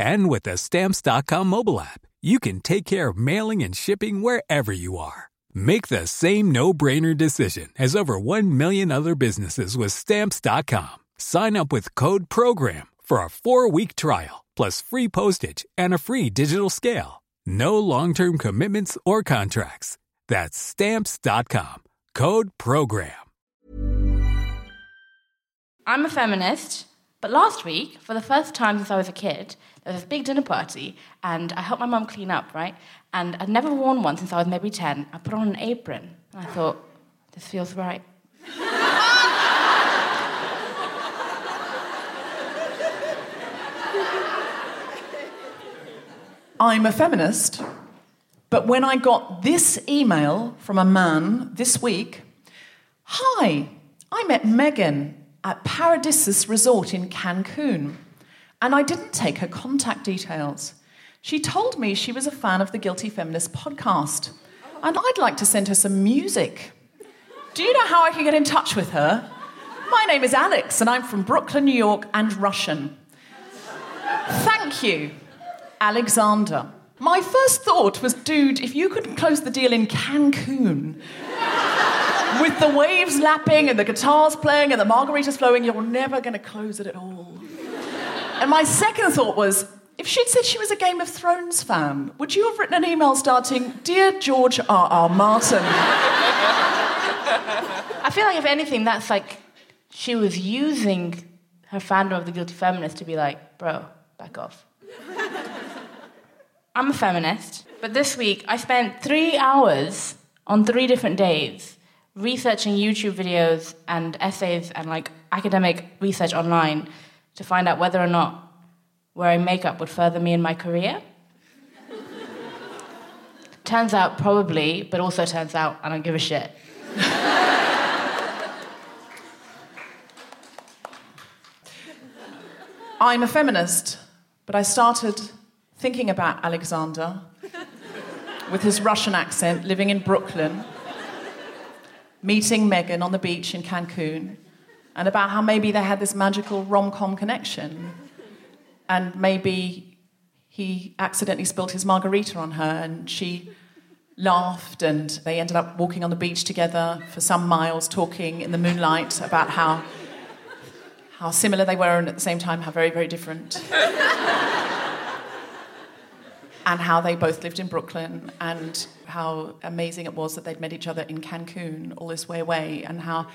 And with the Stamps.com mobile app, you can take care of mailing and shipping wherever you are. Make the same no brainer decision as over 1 million other businesses with Stamps.com. Sign up with Code PROGRAM for a four week trial, plus free postage and a free digital scale. No long term commitments or contracts. That's Stamps.com. Code PROGRAM. I'm a feminist, but last week, for the first time since I was a kid, there was this big dinner party, and I helped my mum clean up, right? And I'd never worn one since I was maybe 10. I put on an apron, and I thought, this feels right. I'm a feminist, but when I got this email from a man this week, hi, I met Megan at Paradisus Resort in Cancun, and I didn't take her contact details. She told me she was a fan of the Guilty Feminist podcast, and I'd like to send her some music. Do you know how I can get in touch with her? My name is Alex, and I'm from Brooklyn, New York, and Russian. Thank you, Alexander. My first thought was, dude, if you could close the deal in Cancun, with the waves lapping and the guitars playing and the margaritas flowing, you're never going to close it at all. And my second thought was, if she'd said she was a Game of Thrones fan, would you have written an email starting, Dear George R. R. Martin? I feel like, if anything, that's like she was using her fandom of the guilty feminist to be like, bro, back off. I'm a feminist, but this week I spent three hours on three different days researching YouTube videos and essays and like academic research online to find out whether or not wearing makeup would further me in my career. turns out probably, but also turns out I don't give a shit. I'm a feminist, but I started thinking about Alexander with his Russian accent living in Brooklyn, meeting Megan on the beach in Cancun, and about how maybe they had this magical rom com connection. And maybe he accidentally spilled his margarita on her and she laughed and they ended up walking on the beach together for some miles talking in the moonlight about how how similar they were and at the same time how very very different and how they both lived in Brooklyn and how amazing it was that they'd met each other in Cancun all this way away and how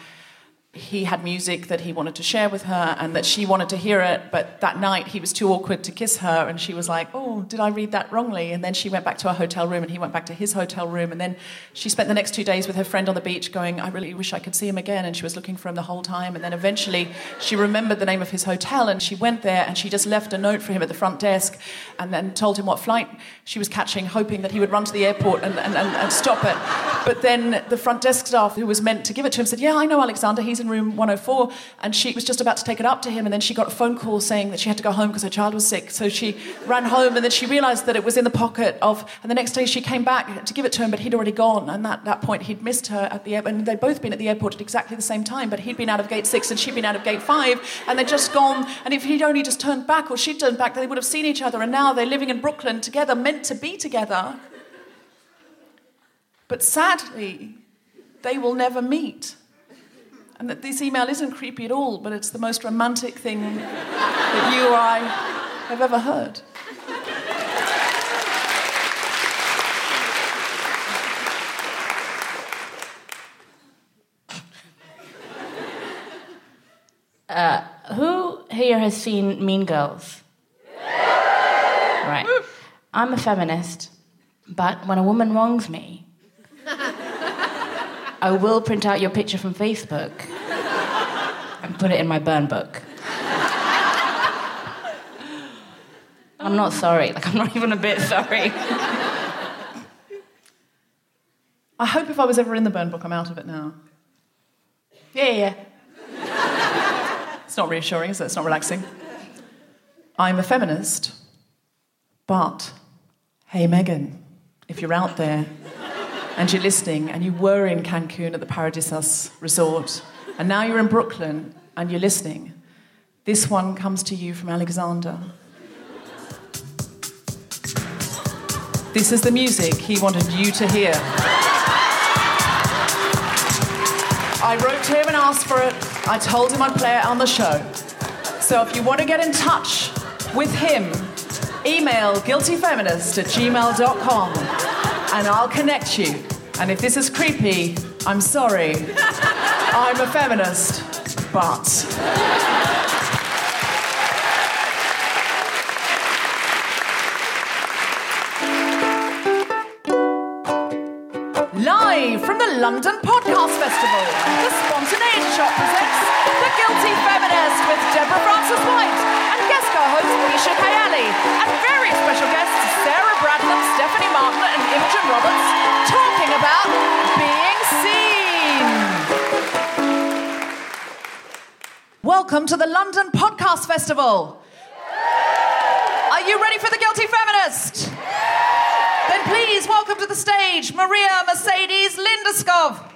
he had music that he wanted to share with her and that she wanted to hear it, but that night he was too awkward to kiss her, and she was like, Oh, did I read that wrongly? And then she went back to her hotel room and he went back to his hotel room, and then she spent the next two days with her friend on the beach going, I really wish I could see him again, and she was looking for him the whole time, and then eventually she remembered the name of his hotel and she went there and she just left a note for him at the front desk and then told him what flight she was catching, hoping that he would run to the airport and, and, and, and stop it. But then the front desk staff who was meant to give it to him said, Yeah, I know Alexander, he's in room 104. And she was just about to take it up to him, and then she got a phone call saying that she had to go home because her child was sick. So she ran home, and then she realized that it was in the pocket of. And the next day she came back to give it to him, but he'd already gone. And at that point, he'd missed her at the airport. And they'd both been at the airport at exactly the same time, but he'd been out of gate six and she'd been out of gate five, and they'd just gone. And if he'd only just turned back or she'd turned back, they would have seen each other. And now they're living in Brooklyn together, meant to be together. But sadly, they will never meet. And that this email isn't creepy at all, but it's the most romantic thing that you or I have ever heard. Uh, who here has seen Mean Girls? Right. I'm a feminist, but when a woman wrongs me, I will print out your picture from Facebook and put it in my burn book. I'm not sorry. Like, I'm not even a bit sorry. I hope if I was ever in the burn book, I'm out of it now. Yeah, yeah. It's not reassuring, is it? It's not relaxing. I'm a feminist, but hey, Megan, if you're out there and you're listening and you were in Cancun at the Paradisus Resort and now you're in Brooklyn and you're listening, this one comes to you from Alexander. This is the music he wanted you to hear. I wrote to him and asked for it. I told him I'd play it on the show. So if you want to get in touch with him, email guiltyfeminist at gmail.com and I'll connect you. And if this is creepy, I'm sorry. I'm a feminist, but. Live from the London Podcast Festival, the Spontaneity Shop presents The Guilty Feminist with Deborah Frances-White co-host K Ali and very special guests Sarah Bradnum, Stephanie Martin and Imogen Roberts talking about being seen. Welcome to the London Podcast Festival. Are you ready for The Guilty Feminist? Then please welcome to the stage Maria Mercedes Lindenskow.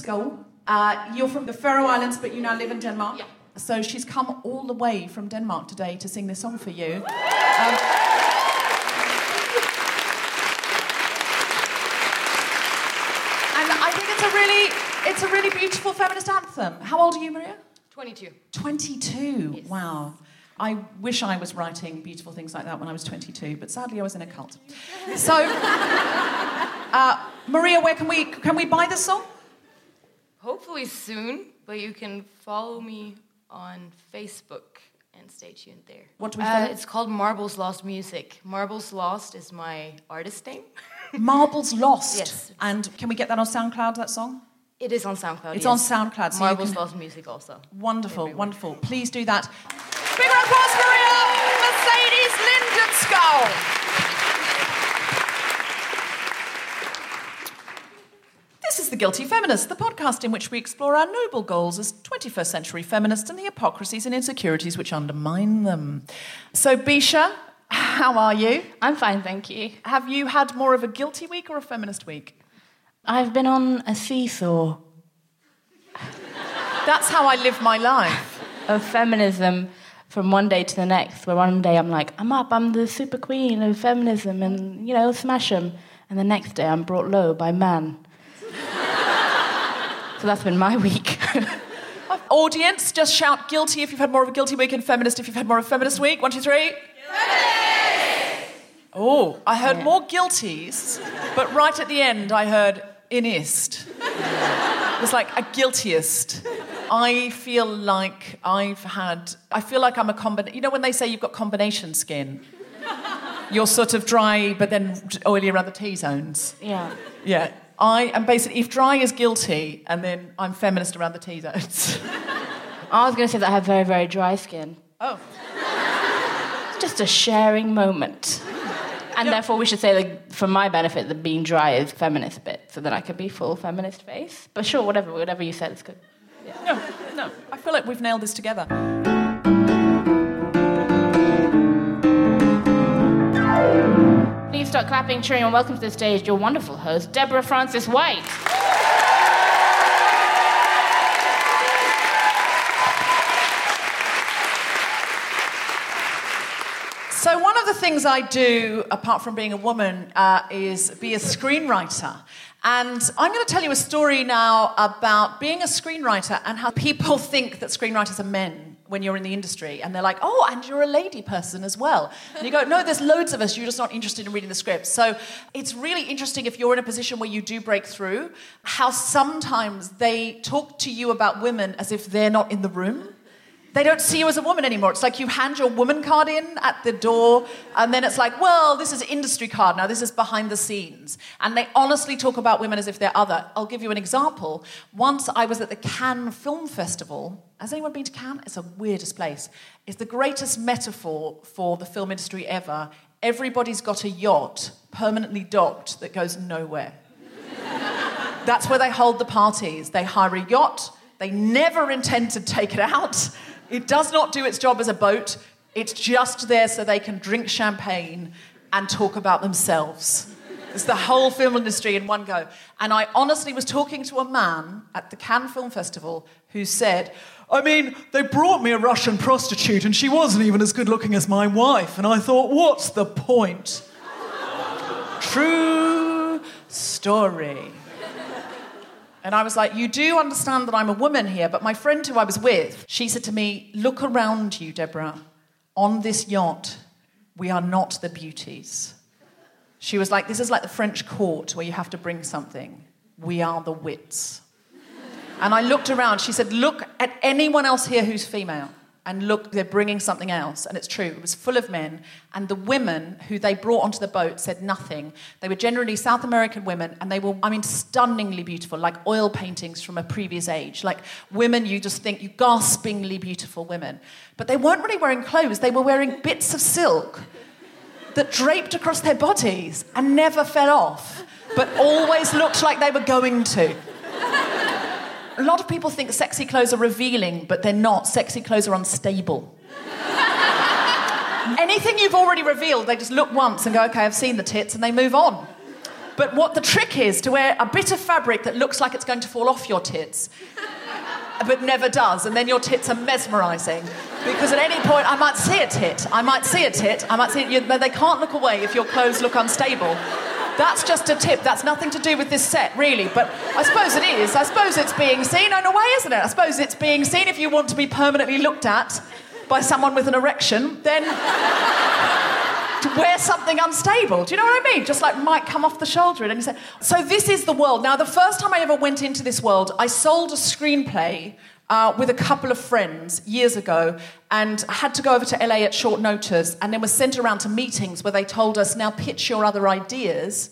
Lindenskow, uh, you're from the Faroe Islands, but you now live in Denmark. Yeah. So she's come all the way from Denmark today to sing this song for you. Um, and I think it's a really, it's a really beautiful feminist anthem. How old are you, Maria? 22. 22. Wow. I wish I was writing beautiful things like that when I was 22, but sadly I was in a cult. So, uh, Maria, where can we can we buy this song? Hopefully soon, but you can follow me on Facebook and stay tuned there. What do we Uh, it's called Marbles Lost Music. Marbles Lost is my artist name. Marbles Lost. Yes. And can we get that on SoundCloud? That song? It is on SoundCloud. It's yes. on SoundCloud, so Marbles Lost Music also. Wonderful, wonderful. Please do that. Big round of applause, Maria Mercedes Lindenskow. This is The Guilty Feminist, the podcast in which we explore our noble goals as 21st century feminists and the hypocrisies and insecurities which undermine them. So, Bisha, how are you? I'm fine, thank you. Have you had more of a guilty week or a feminist week? I've been on a seesaw That's how I live my life. of feminism from one day to the next, where one day I'm like, I'm up, I'm the super queen of feminism, and, you know, smash 'em. And the next day I'm brought low by man. So that's been my week. Audience, just shout guilty if you've had more of a guilty week and feminist if you've had more of a feminist week. One, two, three. Guilty! Oh, I heard more guilties, but right at the end I heard inist. It was like a guiltiest. I feel like I've had, I feel like I'm a combination. You know when they say you've got combination skin? You're sort of dry, but then oily around the T zones. yeah. Yeah. I am basically, if dry is guilty, and then I'm feminist around the T zones. I was going to say that I have very, very dry skin. oh. It's just a sharing moment. And therefore, we should say that for my benefit, that being dry is feminist bit, so that I could be full feminist face. But sure, whatever, whatever you said is good. No, no. I feel like we've nailed this together. Please start clapping, cheering, and welcome to the stage your wonderful host, Deborah Frances-White. So, one of the things I do, apart from being a woman, uh, is be a screenwriter. And I'm going to tell you a story now about being a screenwriter and how people think that screenwriters are men when you're in the industry and they're like, oh, and you're a lady person as well. And you go, no, there's loads of us, you're just not interested in reading the script. So it's really interesting if you're in a position where you do break through, how sometimes they talk to you about women as if they're not in the room. They don't see you as a woman anymore. It's like you hand your woman card in at the door, and then it's like, well, this is industry card now, this is behind the scenes. And they honestly talk about women as if they're other. I'll give you an example. Once I was at the Cannes Film Festival. Has anyone been to Cannes? It's the weirdest place. It's the greatest metaphor for the film industry ever. Everybody's got a yacht permanently docked that goes nowhere. That's where they hold the parties. They hire a yacht, they never intend to take it out. It does not do its job as a boat. It's just there so they can drink champagne and talk about themselves. It's the whole film industry in one go. And I honestly was talking to a man at the Cannes Film Festival who said, I mean, they brought me a Russian prostitute and she wasn't even as good looking as my wife. And I thought, what's the point? True story. And I was like, You do understand that I'm a woman here, but my friend who I was with, she said to me, Look around you, Deborah. On this yacht, we are not the beauties. She was like, This is like the French court where you have to bring something. We are the wits. And I looked around. She said, Look at anyone else here who's female. And look, they're bringing something else. And it's true. It was full of men. And the women who they brought onto the boat said nothing. They were generally South American women. And they were, I mean, stunningly beautiful, like oil paintings from a previous age. Like women you just think, you gaspingly beautiful women. But they weren't really wearing clothes, they were wearing bits of silk that draped across their bodies and never fell off, but always looked like they were going to. A lot of people think sexy clothes are revealing, but they're not. Sexy clothes are unstable. Anything you've already revealed, they just look once and go, okay, I've seen the tits, and they move on. But what the trick is to wear a bit of fabric that looks like it's going to fall off your tits, but never does, and then your tits are mesmerizing. Because at any point, I might see a tit, I might see a tit, I might see it, they can't look away if your clothes look unstable. That's just a tip. That's nothing to do with this set, really. But I suppose it is. I suppose it's being seen in a way, isn't it? I suppose it's being seen if you want to be permanently looked at by someone with an erection, then to wear something unstable. Do you know what I mean? Just like might come off the shoulder. And you say, so this is the world. Now, the first time I ever went into this world, I sold a screenplay uh, with a couple of friends years ago and had to go over to LA at short notice and then was sent around to meetings where they told us, now pitch your other ideas.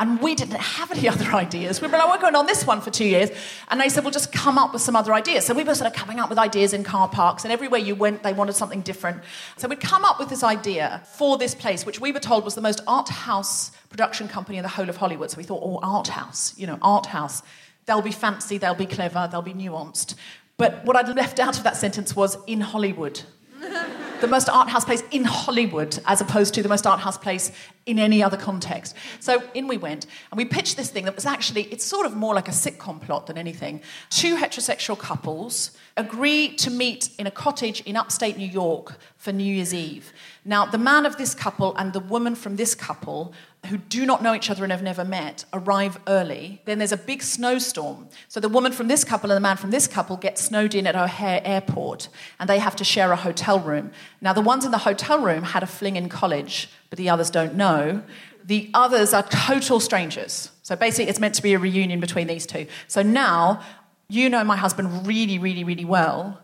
And we didn't have any other ideas. We were like, we're going on this one for two years. And they said, well, just come up with some other ideas. So we were sort of coming up with ideas in car parks, and everywhere you went, they wanted something different. So we'd come up with this idea for this place, which we were told was the most art house production company in the whole of Hollywood. So we thought, oh, art house, you know, art house. They'll be fancy, they'll be clever, they'll be nuanced. But what I'd left out of that sentence was in Hollywood. the most art house place in Hollywood, as opposed to the most art house place in any other context. So in we went, and we pitched this thing that was actually, it's sort of more like a sitcom plot than anything. Two heterosexual couples agree to meet in a cottage in upstate New York for New Year's Eve. Now, the man of this couple and the woman from this couple, who do not know each other and have never met, arrive early. Then there's a big snowstorm. So the woman from this couple and the man from this couple get snowed in at O'Hare Airport, and they have to share a hotel room. Now, the ones in the hotel room had a fling in college, but the others don't know. The others are total strangers. So basically, it's meant to be a reunion between these two. So now, you know my husband really, really, really well,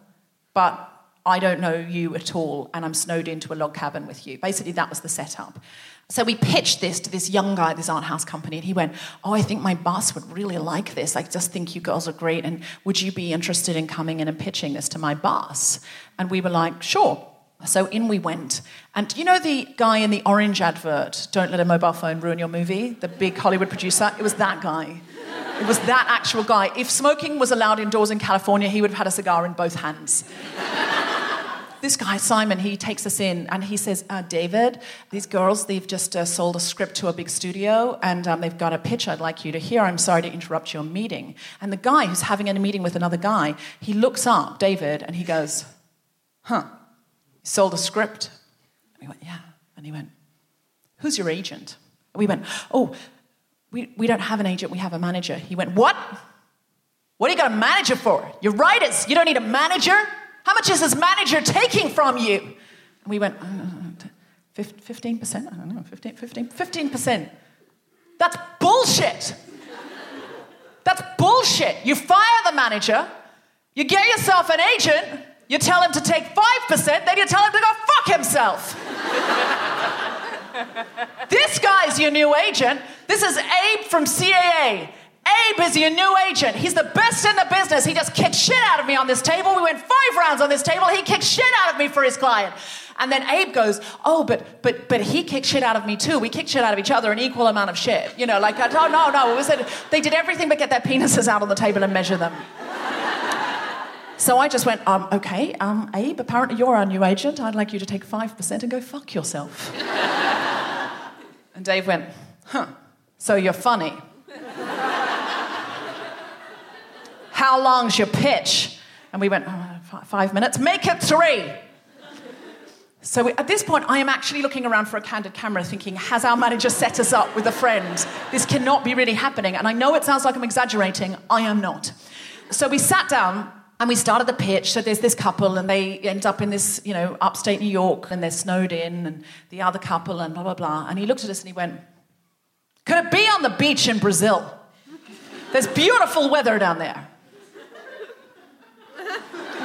but I don't know you at all, and I'm snowed into a log cabin with you. Basically, that was the setup. So we pitched this to this young guy at this art house company, and he went, Oh, I think my boss would really like this. I just think you girls are great, and would you be interested in coming in and pitching this to my boss? And we were like, Sure. So in we went. And you know the guy in the orange advert, Don't Let a Mobile Phone Ruin Your Movie, the big Hollywood producer? It was that guy. It was that actual guy. If smoking was allowed indoors in California, he would have had a cigar in both hands this guy simon he takes us in and he says uh, david these girls they've just uh, sold a script to a big studio and um, they've got a pitch i'd like you to hear. I'm sorry to interrupt your meeting. And the guy who's having a meeting with another guy he looks up david and he goes huh sold a script? And we went yeah. And he went who's your agent? And we went oh we, we don't have an agent we have a manager. He went what? What are you got a manager for? You're writers you don't need a manager How much is this manager taking from you? And we went, "Uh, 15%? I don't know, 15, 15, 15%. That's bullshit. That's bullshit. You fire the manager, you get yourself an agent, you tell him to take 5%, then you tell him to go fuck himself. this guy's your new agent. This is Abe from CAA. Abe is your new agent. He's the best in the business. He just kicked shit out of me on this table. We went five rounds on this table. He kicked shit out of me for his client. And then Abe goes, "Oh, but but but he kicked shit out of me too. We kicked shit out of each other an equal amount of shit. You know, like oh no no, it was that they did everything but get their penises out on the table and measure them." So I just went, um, okay, um, Abe, apparently you're our new agent. I'd like you to take 5% and go fuck yourself. and Dave went, huh, so you're funny. How long's your pitch? And we went, oh, fi- five minutes. Make it three. So at this point, I am actually looking around for a candid camera thinking, has our manager set us up with a friend? This cannot be really happening. And I know it sounds like I'm exaggerating. I am not. So we sat down and we started the pitch. So there's this couple, and they end up in this, you know, upstate New York, and they're snowed in, and the other couple, and blah, blah, blah. And he looked at us and he went, Could it be on the beach in Brazil? There's beautiful weather down there.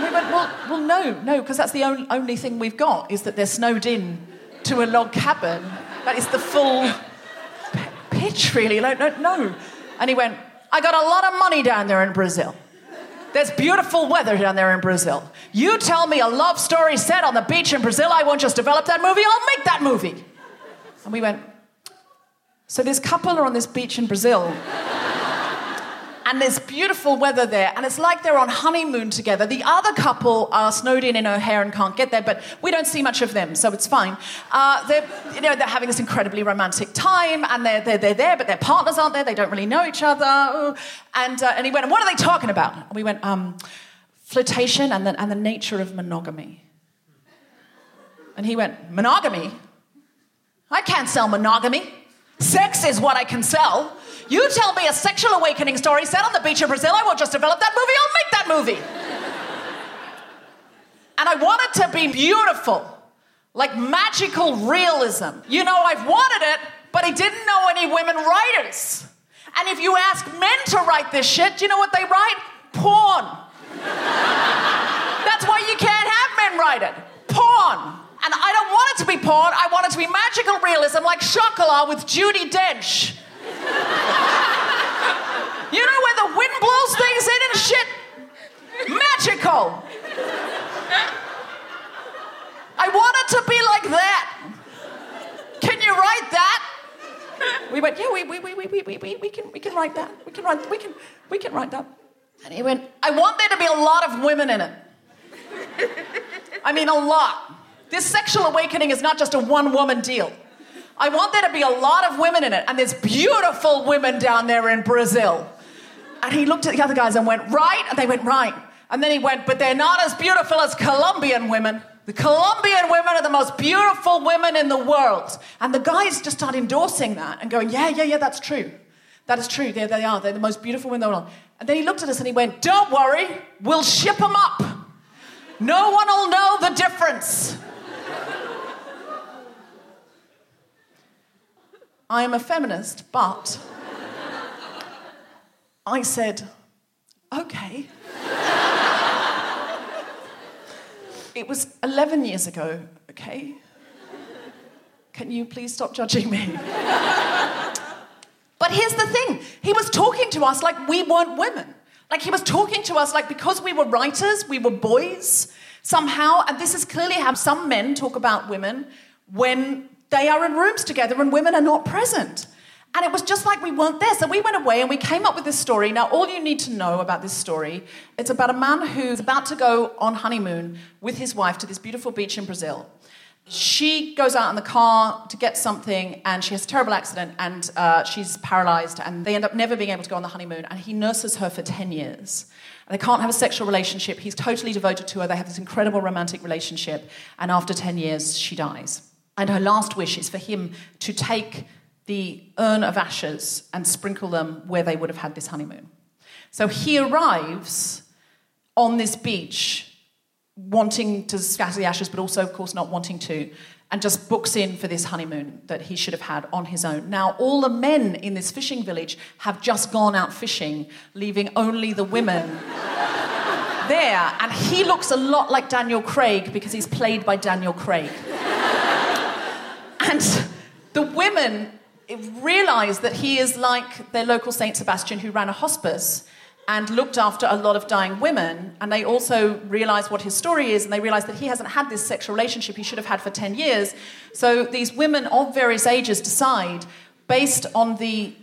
We went, Well, well no, no, because that's the only, only thing we've got is that they're snowed in to a log cabin. That is the full p- pitch, really. No, no. And he went, I got a lot of money down there in Brazil. There's beautiful weather down there in Brazil. You tell me a love story set on the beach in Brazil, I won't just develop that movie, I'll make that movie. And we went, so this couple are on this beach in Brazil. And there's beautiful weather there, and it's like they're on honeymoon together. The other couple are snowed in in O'Hare and can't get there, but we don't see much of them, so it's fine. Uh, they're, you know, they're having this incredibly romantic time, and they're, they're, they're there, but their partners aren't there. They don't really know each other. And, uh, and he went, what are they talking about? And we went, um, flirtation and the, and the nature of monogamy. And he went, monogamy? I can't sell monogamy. Sex is what I can sell. You tell me a sexual awakening story set on the beach of Brazil, I won't just develop that movie, I'll make that movie. and I want it to be beautiful, like magical realism. You know, I've wanted it, but I didn't know any women writers. And if you ask men to write this shit, do you know what they write? Porn. That's why you can't have men write it. Porn. And I don't want it to be porn, I want it to be magical realism like Chocolat with Judi Dench. You know where the wind blows things in and shit? I want it to be like that. Can you write that? We went, yeah, we, we, we, we, we, we, we, can, we can write that. We can write, we can, we can write that. And he went, I want there to be a lot of women in it. I mean, a lot. This sexual awakening is not just a one woman deal. I want there to be a lot of women in it, and there's beautiful women down there in Brazil. And he looked at the other guys and went, Right? And they went, Right. And then he went, But they're not as beautiful as Colombian women. The Colombian women are the most beautiful women in the world. And the guys just started endorsing that and going, Yeah, yeah, yeah, that's true. That is true. There they are. They're the most beautiful women in the world. And then he looked at us and he went, Don't worry, we'll ship them up. No one will know the difference. I am a feminist, but I said, okay. It was 11 years ago, okay? Can you please stop judging me? but here's the thing he was talking to us like we weren't women. Like he was talking to us like because we were writers, we were boys somehow. And this is clearly how some men talk about women when they are in rooms together and women are not present. And it was just like we weren't there. So we went away and we came up with this story. Now, all you need to know about this story, it's about a man who's about to go on honeymoon with his wife to this beautiful beach in Brazil. She goes out in the car to get something and she has a terrible accident and uh, she's paralyzed and they end up never being able to go on the honeymoon and he nurses her for 10 years. They can't have a sexual relationship. He's totally devoted to her. They have this incredible romantic relationship and after 10 years, she dies. And her last wish is for him to take the urn of ashes and sprinkle them where they would have had this honeymoon. So he arrives on this beach wanting to scatter the ashes, but also, of course, not wanting to, and just books in for this honeymoon that he should have had on his own. Now, all the men in this fishing village have just gone out fishing, leaving only the women there. And he looks a lot like Daniel Craig because he's played by Daniel Craig. and the women realize that he is like their local Saint Sebastian who ran a hospice and looked after a lot of dying women. And they also realize what his story is, and they realize that he hasn't had this sexual relationship he should have had for 10 years. So these women of various ages decide, based on the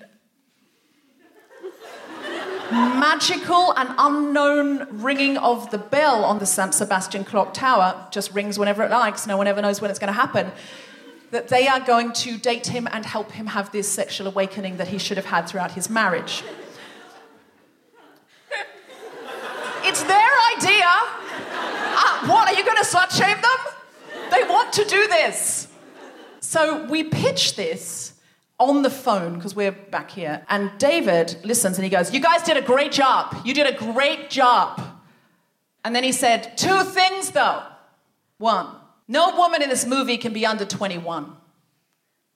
magical and unknown ringing of the bell on the St. Sebastian clock tower, just rings whenever it likes, no one ever knows when it's going to happen, that they are going to date him and help him have this sexual awakening that he should have had throughout his marriage. It's their idea. Uh, what, are you going to slut shame them? They want to do this. So we pitch this on the phone because we're back here. And David listens and he goes, You guys did a great job. You did a great job. And then he said, Two things though. One, no woman in this movie can be under 21.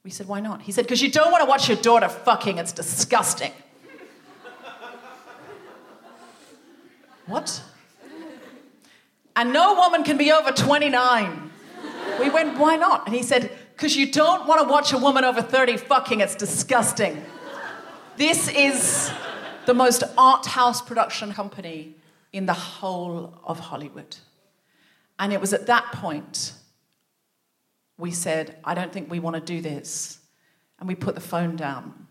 We said, Why not? He said, Because you don't want to watch your daughter fucking. It's disgusting. What? And no woman can be over 29. We went, Why not? And he said, Because you don't want to watch a woman over 30 fucking. It's disgusting. This is the most art house production company in the whole of Hollywood. And it was at that point we said, I don't think we want to do this. And we put the phone down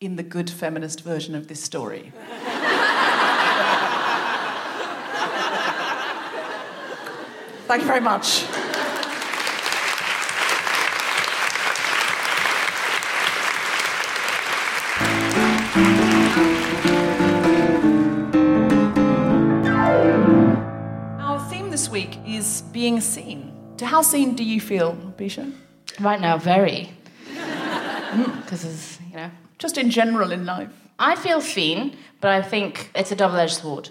in the good feminist version of this story. Thank you very much. Our theme this week is being seen. To how seen do you feel, Bisha? Right now, very. Because, you know, Just in general in life. I feel seen, but I think it's a double edged sword.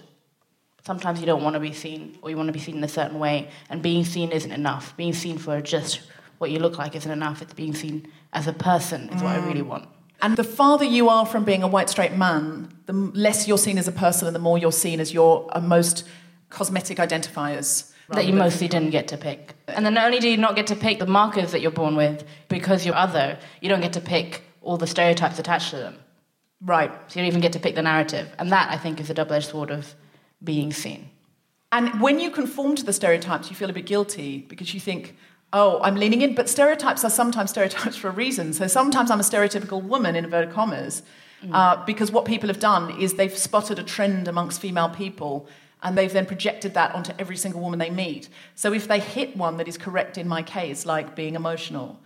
Sometimes you don't want to be seen, or you want to be seen in a certain way, and being seen isn't enough. Being seen for just what you look like isn't enough. It's being seen as a person is what I really want. And the farther you are from being a white straight man, the less you're seen as a person and the more you're seen as your uh, most cosmetic identifiers. That you mostly didn't get to pick. And then not only do you not get to pick the markers that you're born with because you're other, you don't get to pick all the stereotypes attached to them. Right. So you don't even get to pick the narrative. And that, I think, is a double edged sword of being seen. And when you conform to the stereotypes, you feel a bit guilty because you think, oh, I'm leaning in. But stereotypes are sometimes stereotypes for a reason. So sometimes I'm a stereotypical woman, in inverted commas, uh, because what people have done is they've spotted a trend amongst female people and they've then projected that onto every single woman they meet. So if they hit one that is correct in my case, like being emotional,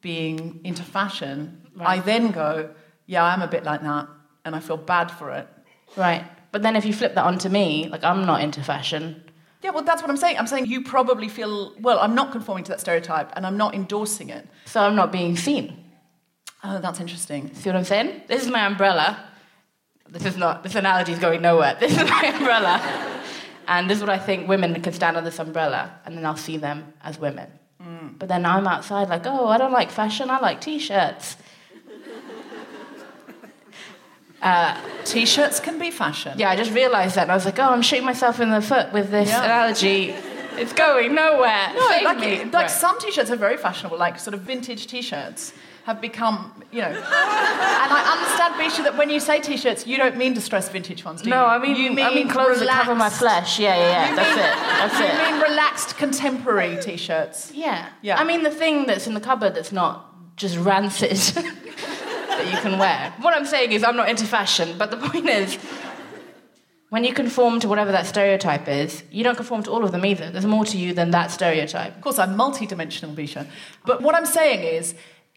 being into fashion, I then go, yeah, I'm a bit like that, and I feel bad for it. Right. But then if you flip that onto me, like I'm not into fashion. Yeah, well, that's what I'm saying. I'm saying you probably feel, well, I'm not conforming to that stereotype and I'm not endorsing it. So I'm not being seen. Oh, that's interesting. See what I'm saying? This is my umbrella. This is not, this analogy is going nowhere. This is my umbrella. And this is what I think women can stand on this umbrella, and then I'll see them as women. Mm. But then I'm outside like, oh, I don't like fashion, I like t shirts. Uh, t shirts can be fashion. Yeah, I just realized that. And I was like, oh, I'm shooting myself in the foot with this Yeah. analogy. It's going nowhere. No, Save like, me. like Right. some t shirts are very fashionable, like sort of vintage t shirts have become, you know. and I understand, Bisha, that when you say t shirts, you don't mean distressed vintage ones, do you? No, I mean, you I mean clothes that cover my flesh. Yeah, yeah, yeah. You That's mean- it. That's you it. mean relaxed contemporary t shirts? Yeah. Yeah. I mean, the thing that's in the cupboard that's not just rancid that you can wear. What I'm saying is, I'm not into fashion, but the point is, when you conform to whatever that stereotype is, you don't conform to all of them either. There's more to you than that stereotype. Of course, I'm multi-dimensional, Bisha. But what I'm saying is,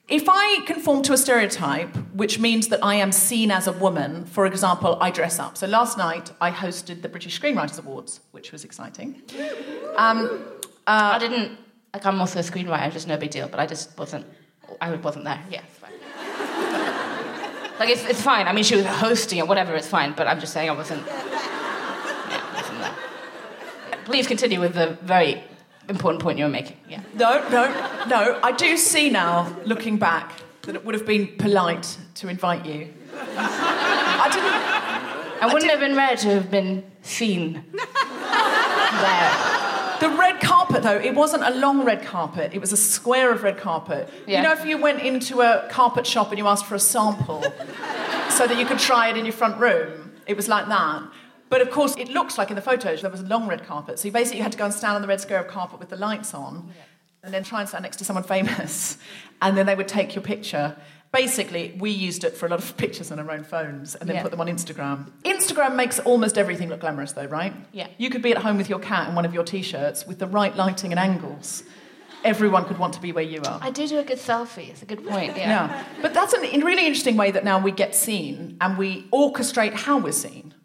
if I conform to a stereotype, which means that I am seen as a woman, for example, I dress up. So last night I hosted the British Screenwriters Awards, which was exciting. Um, I didn't. Like, I'm also a screenwriter, just no big deal. But I just wasn't. I wasn't there. Yeah, it's fine. like it's, it's fine. I mean, she was hosting or whatever. It's fine. But I'm just saying I wasn't. Yeah, wasn't there. Please continue with the very important point you were making. Yeah. No, no, no. I do see now, looking back, that it would have been polite to invite you. I didn't. And wouldn't it have been rare to have been seen there? The red carpet, though, it wasn't a long red carpet. It was a square of red carpet. Yeah. You know, if you went into a carpet shop and you asked for a sample so that you could try it in your front room, it was like that. But of course, it looks like in the photos there was a long red carpet. So you basically had to go and stand on the red square of carpet with the lights on and then try and stand next to someone famous. And then they would take your picture. Basically, we used it for a lot of pictures on our own phones and then Yeah. put them on Instagram. Instagram makes almost everything look glamorous, though, right? Yeah. You could be at home with your cat in one of your t shirts with the right lighting and angles. Everyone could want to be where you are. I do do a good selfie. It's a good point. Yeah. Yeah. But that's a really interesting way that now we get seen and we orchestrate how we're seen.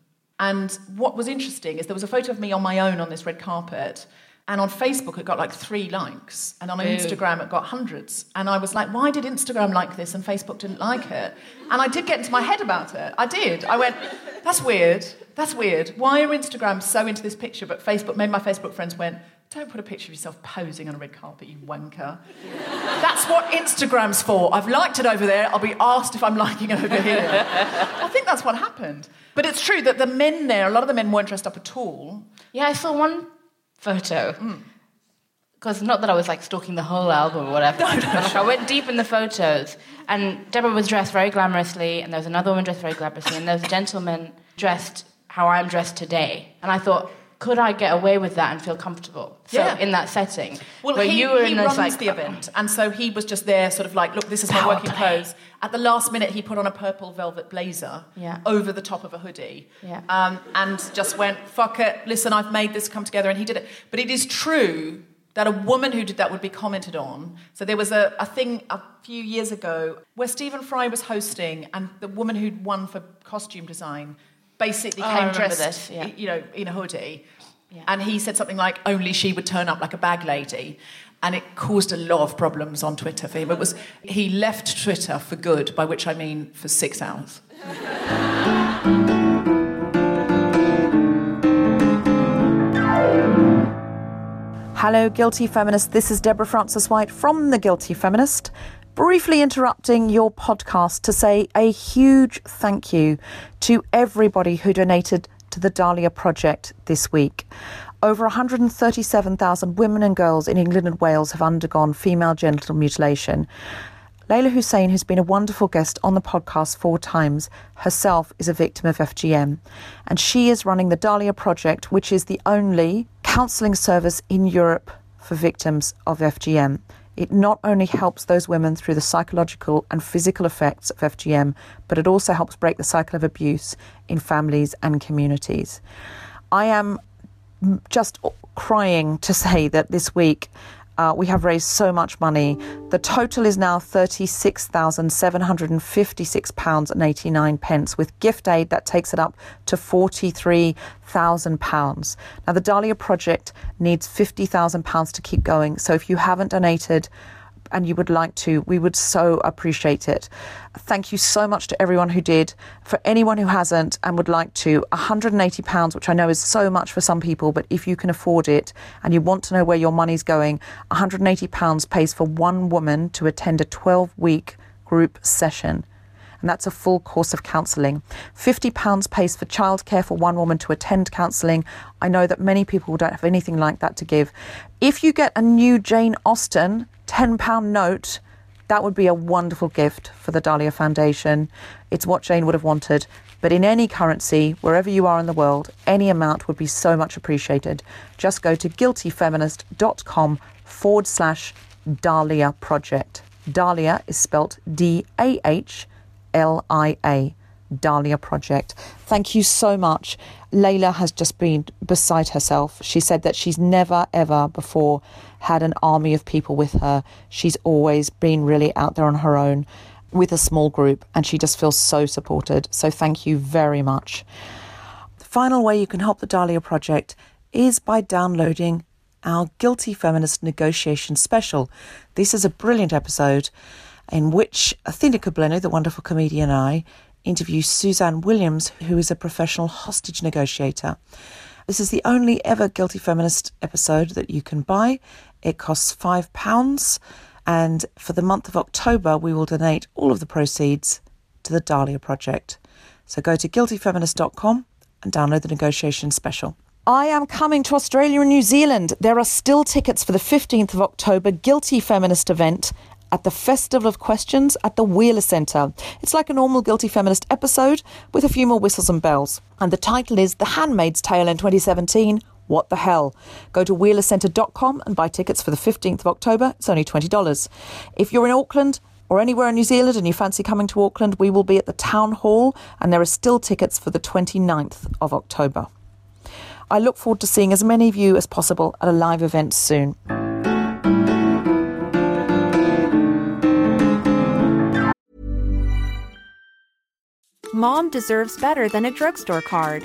And what was interesting is there was a photo of me on my own on this red carpet. And on Facebook, it got like three likes. And on Boo. Instagram, it got hundreds. And I was like, why did Instagram like this and Facebook didn't like it? And I did get into my head about it. I did. I went, that's weird. That's weird. Why are Instagram so into this picture? But Facebook, made my Facebook friends went, don't put a picture of yourself posing on a red carpet, you wanker. That's what Instagram's for. I've liked it over there. I'll be asked if I'm liking it over here. I think that's what happened. But it's true that the men there, a lot of the men weren't dressed up at all. Yeah, I saw one photo. Hmm. Because not that I was like stalking the whole album or whatever. but, like, I went deep in the photos, and Deborah was dressed very glamorously, and there was another woman dressed very glamorously, and there was a gentleman dressed how I'm dressed today. And I thought, could I get away with that and feel comfortable? So Yeah. in that setting, Well, where he, you were he in this runs like the event, and so he was just there, sort of like, look, this is my working play. clothes. At the last minute, he put on a purple velvet blazer Yeah. over the top of a hoodie, Yeah. um, and just went, fuck it, listen, I've made this come together, and he did it. But it is true that a woman who did that would be commented on. So there was a, a thing a few years ago where Stephen Fry was hosting, and the woman who'd won for costume design basically Oh, came remember dressed, this, yeah. you know, in a hoodie. Yeah. And he said something like, only she would turn up like a bag lady. And it caused a lot of problems on Twitter for him. It was, he left Twitter for good, by which I mean for six hours. Hello, Guilty Feminist. This is Deborah Frances-White from The Guilty Feminist. Briefly interrupting your podcast to say a huge thank you to everybody who donated to the Dahlia Project this week. Over 137,000 women and girls in England and Wales have undergone female genital mutilation. Leyla Hussein, who's been a wonderful guest on the podcast four times, herself is a victim of FGM. And she is running the Dahlia Project, which is the only counselling service in Europe for victims of FGM. It not only helps those women through the psychological and physical effects of FGM, but it also helps break the cycle of abuse in families and communities. I am just crying to say that this week uh, we have raised so much money. The total is now £36,756.89, pence, with gift aid that takes it up to £43,000. Now, the Dahlia Project needs £50,000 to keep going. So if you haven't donated, and you would like to, we would so appreciate it. Thank you so much to everyone who did. For anyone who hasn't and would like to, £180, which I know is so much for some people, but if you can afford it and you want to know where your money's going, £180 pays for one woman to attend a 12 week group session and that's a full course of counselling. £50 pays for childcare for one woman to attend counselling. I know that many people don't have anything like that to give. If you get a new Jane Austen £10 note, that would be a wonderful gift for the Dahlia Foundation. It's what Jane would have wanted. But in any currency, wherever you are in the world, any amount would be so much appreciated. Just go to guiltyfeminist.com forward slash Dahlia Project. Dahlia is spelt D A H L I A. Dahlia Project. Thank you so much. Leyla has just been beside herself. She said that she's never, ever before had an army of people with her. She's always been really out there on her own with a small group, and she just feels so supported. So, thank you very much. The final way you can help the Dahlia Project is by downloading our Guilty Feminist Negotiation Special. This is a brilliant episode in which Athena Kugblenu, the wonderful comedian, and I interview Suzanne Williams, who is a professional hostage negotiator. This is the only ever Guilty Feminist episode that you can buy. It costs £5. And for the month of October, we will donate all of the proceeds to the Dahlia Project. So go to guiltyfeminist.com and download the negotiation special. I am coming to Australia and New Zealand. There are still tickets for the 15th of October Guilty Feminist event at the Festival of Questions at the Wheeler Centre. It's like a normal Guilty Feminist episode with a few more whistles and bells. And the title is The Handmaid's Tale in 2017 What the Hell? Go to wheelercentre.com and buy tickets for the 15th of October. It's only $20. If you're in Auckland, or anywhere in New Zealand and you fancy coming to Auckland, we will be at the Town Hall and there are still tickets for the 29th of October. I look forward to seeing as many of you as possible at a live event soon. Mom deserves better than a drugstore card.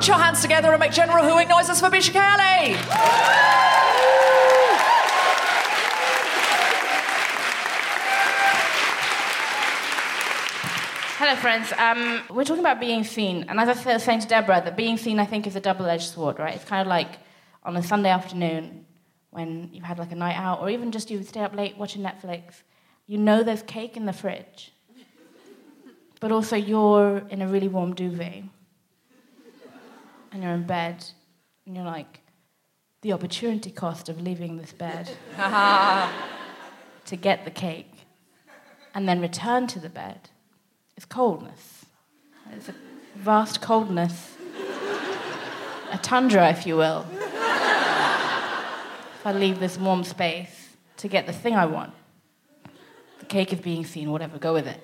Put your hands together and make general hooing noises for Bisha K Ali. Hello, friends. Um, we're talking about being seen, and as I was saying to Deborah, that being seen, I think, is a double-edged sword, right? It's kind of like on a Sunday afternoon when you've had like a night out, or even just you stay up late watching Netflix. You know there's cake in the fridge, but also you're in a really warm duvet, and you're in bed, and you're like, the opportunity cost of leaving this bed to get the cake, and then return to the bed is coldness. It's a vast coldness. A tundra, if you will. If I leave this warm space to get the thing I want. The cake is being seen, whatever, go with it.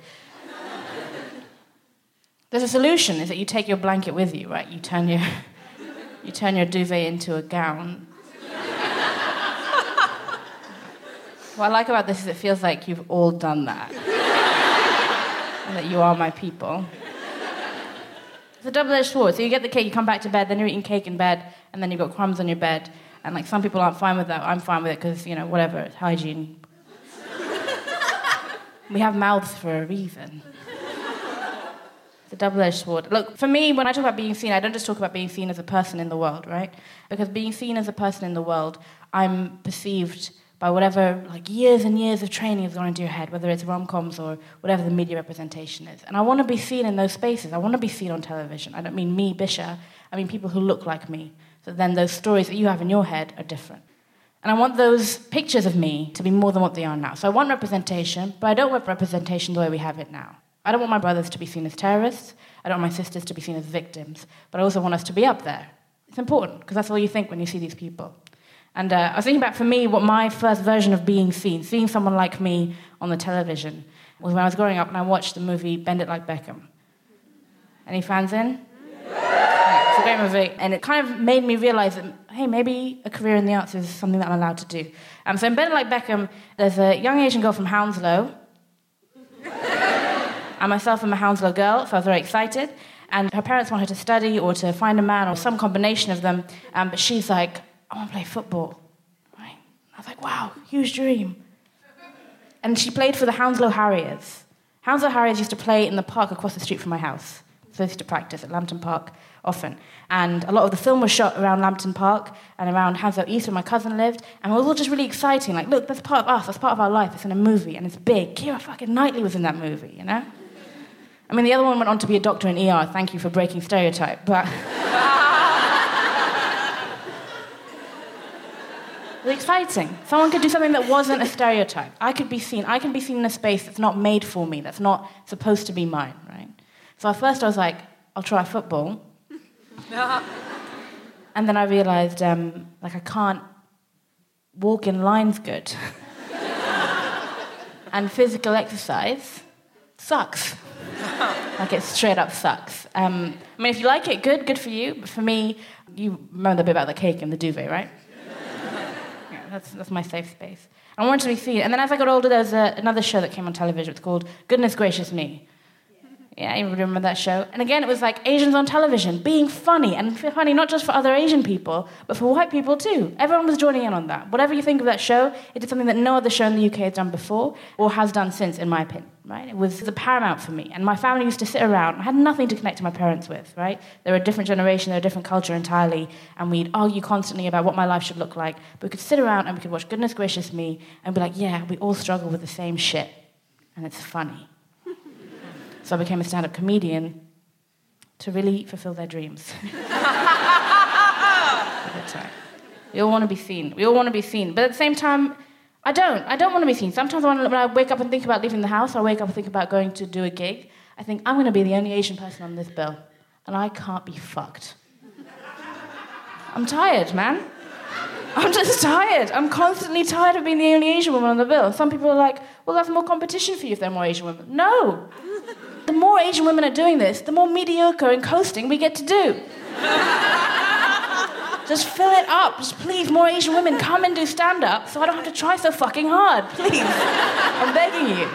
There's a solution, is that you take your blanket with you, right? You turn your, you turn your duvet into a gown. what I like about this is it feels like you've all done that and that you are my people. It's a double-edged sword. So you get the cake, you come back to bed, then you're eating cake in bed, and then you've got crumbs on your bed. And like some people aren't fine with that. I'm fine with it because you know whatever, it's hygiene. we have mouths for a reason. It's a double-edged sword. Look, for me, when I talk about being seen, I don't just talk about being seen as a person in the world, right? Because being seen as a person in the world, I'm perceived by whatever like years and years of training has gone into your head, whether it's rom-coms or whatever the media representation is. And I want to be seen in those spaces. I want to be seen on television. I don't mean me, Bisha. I mean people who look like me. So then those stories that you have in your head are different. And I want those pictures of me to be more than what they are now. So I want representation, but I don't want representation the way we have it now. I don't want my brothers to be seen as terrorists. I don't want my sisters to be seen as victims. But I also want us to be up there. It's important, because that's all you think when you see these people. And uh, I was thinking about, for me, what my first version of being seen, seeing someone like me on the television, was when I was growing up and I watched the movie Bend It Like Beckham. Any fans in? It's a great movie. And it kind of made me realize that, hey, maybe a career in the arts is something that I'm allowed to do. Um, so in Bend It Like Beckham, there's a young Asian girl from Hounslow. I myself am a Hounslow girl, so I was very excited. And her parents want her to study or to find a man or some combination of them. Um, but she's like, I want to play football. Right? I was like, wow, huge dream. And she played for the Hounslow Harriers. Hounslow Harriers used to play in the park across the street from my house. So I used to practice at Lampton Park often. And a lot of the film was shot around Lampton Park and around Hounslow East where my cousin lived. And it was all just really exciting. Like, look, that's part of us, that's part of our life. It's in a movie and it's big. Keira fucking Knightley was in that movie, you know? I mean, the other one went on to be a doctor in ER. Thank you for breaking stereotype, but. It's exciting. Someone could do something that wasn't a stereotype. I could be seen. I can be seen in a space that's not made for me, that's not supposed to be mine, right? So at first I was like, I'll try football. and then I realized, um, like, I can't walk in lines good. and physical exercise sucks. like, it straight up sucks. Um, I mean, if you like it, good, good for you. But for me, you remember the bit about the cake and the duvet, right? yeah, that's, that's my safe space. I wanted to be seen. And then as I got older, there was a, another show that came on television. It's called Goodness Gracious Me. Yeah, you remember that show? And again, it was like Asians on television being funny, and funny not just for other Asian people, but for white people too. Everyone was joining in on that. Whatever you think of that show, it did something that no other show in the UK has done before, or has done since, in my opinion. Right? It was the paramount for me. And my family used to sit around. I had nothing to connect to my parents with. Right? They're a different generation, they're a different culture entirely, and we'd argue constantly about what my life should look like. But we could sit around and we could watch Goodness Gracious Me and be like, yeah, we all struggle with the same shit, and it's funny. So I became a stand up comedian to really fulfill their dreams. we all want to be seen. We all want to be seen. But at the same time, I don't. I don't want to be seen. Sometimes when I wake up and think about leaving the house, I wake up and think about going to do a gig. I think I'm going to be the only Asian person on this bill. And I can't be fucked. I'm tired, man. I'm just tired. I'm constantly tired of being the only Asian woman on the bill. Some people are like, well, that's more competition for you if there are more Asian women. No. The more Asian women are doing this, the more mediocre and coasting we get to do. Just fill it up. Just please, more Asian women come and do stand up so I don't have to try so fucking hard. Please. I'm begging you.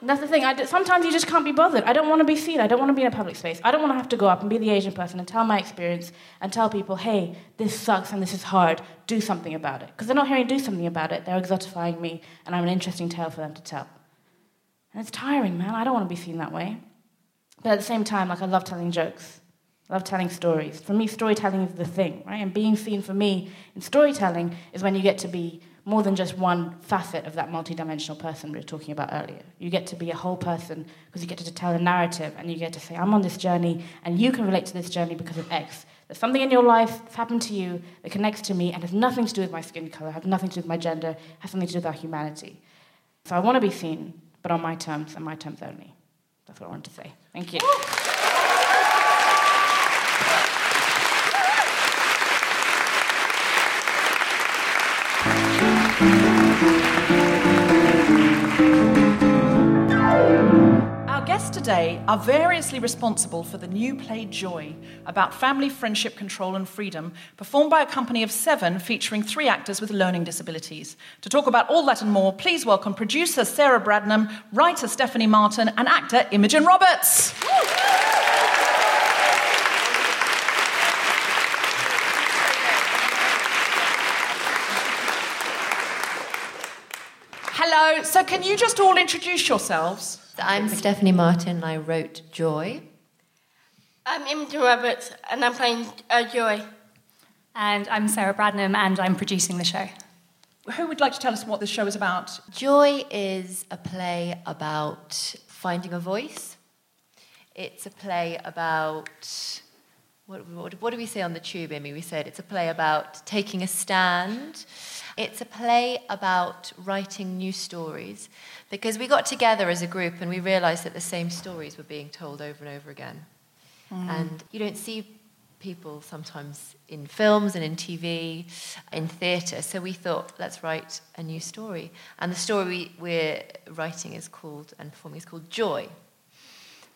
And that's the thing. I d- sometimes you just can't be bothered. I don't want to be seen. I don't want to be in a public space. I don't want to have to go up and be the Asian person and tell my experience and tell people, hey, this sucks and this is hard. Do something about it. Because they're not hearing do something about it. They're exotifying me, and I'm an interesting tale for them to tell. And it's tiring, man. I don't want to be seen that way. But at the same time, like I love telling jokes. I love telling stories. For me, storytelling is the thing, right? And being seen for me in storytelling is when you get to be more than just one facet of that multidimensional person we were talking about earlier. You get to be a whole person because you get to tell a narrative and you get to say, I'm on this journey and you can relate to this journey because of X. There's something in your life that's happened to you that connects to me and has nothing to do with my skin color, has nothing to do with my gender, has something to do with our humanity. So I want to be seen, but on my terms and my terms only. That's what I wanted to say. Thank you. Our guests today are variously responsible for the new play Joy, about family, friendship, control, and freedom, performed by a company of seven featuring three actors with learning disabilities. To talk about all that and more, please welcome producer Sarah Bradnum, writer Stephanie Martin, and actor Imogen Roberts. Hello, so can you just all introduce yourselves? I'm Stephanie Martin and I wrote Joy. I'm Imogen Roberts and I'm playing uh, Joy. And I'm Sarah Bradnum and I'm producing the show. Who would like to tell us what this show is about? Joy is a play about finding a voice. It's a play about what, what, what do we say on the tube, Amy? We said it's a play about taking a stand. It's a play about writing new stories because we got together as a group and we realized that the same stories were being told over and over again. Mm. And you don't see people sometimes in films and in TV, in theatre. So we thought, let's write a new story. And the story we, we're writing is called, and performing is called Joy.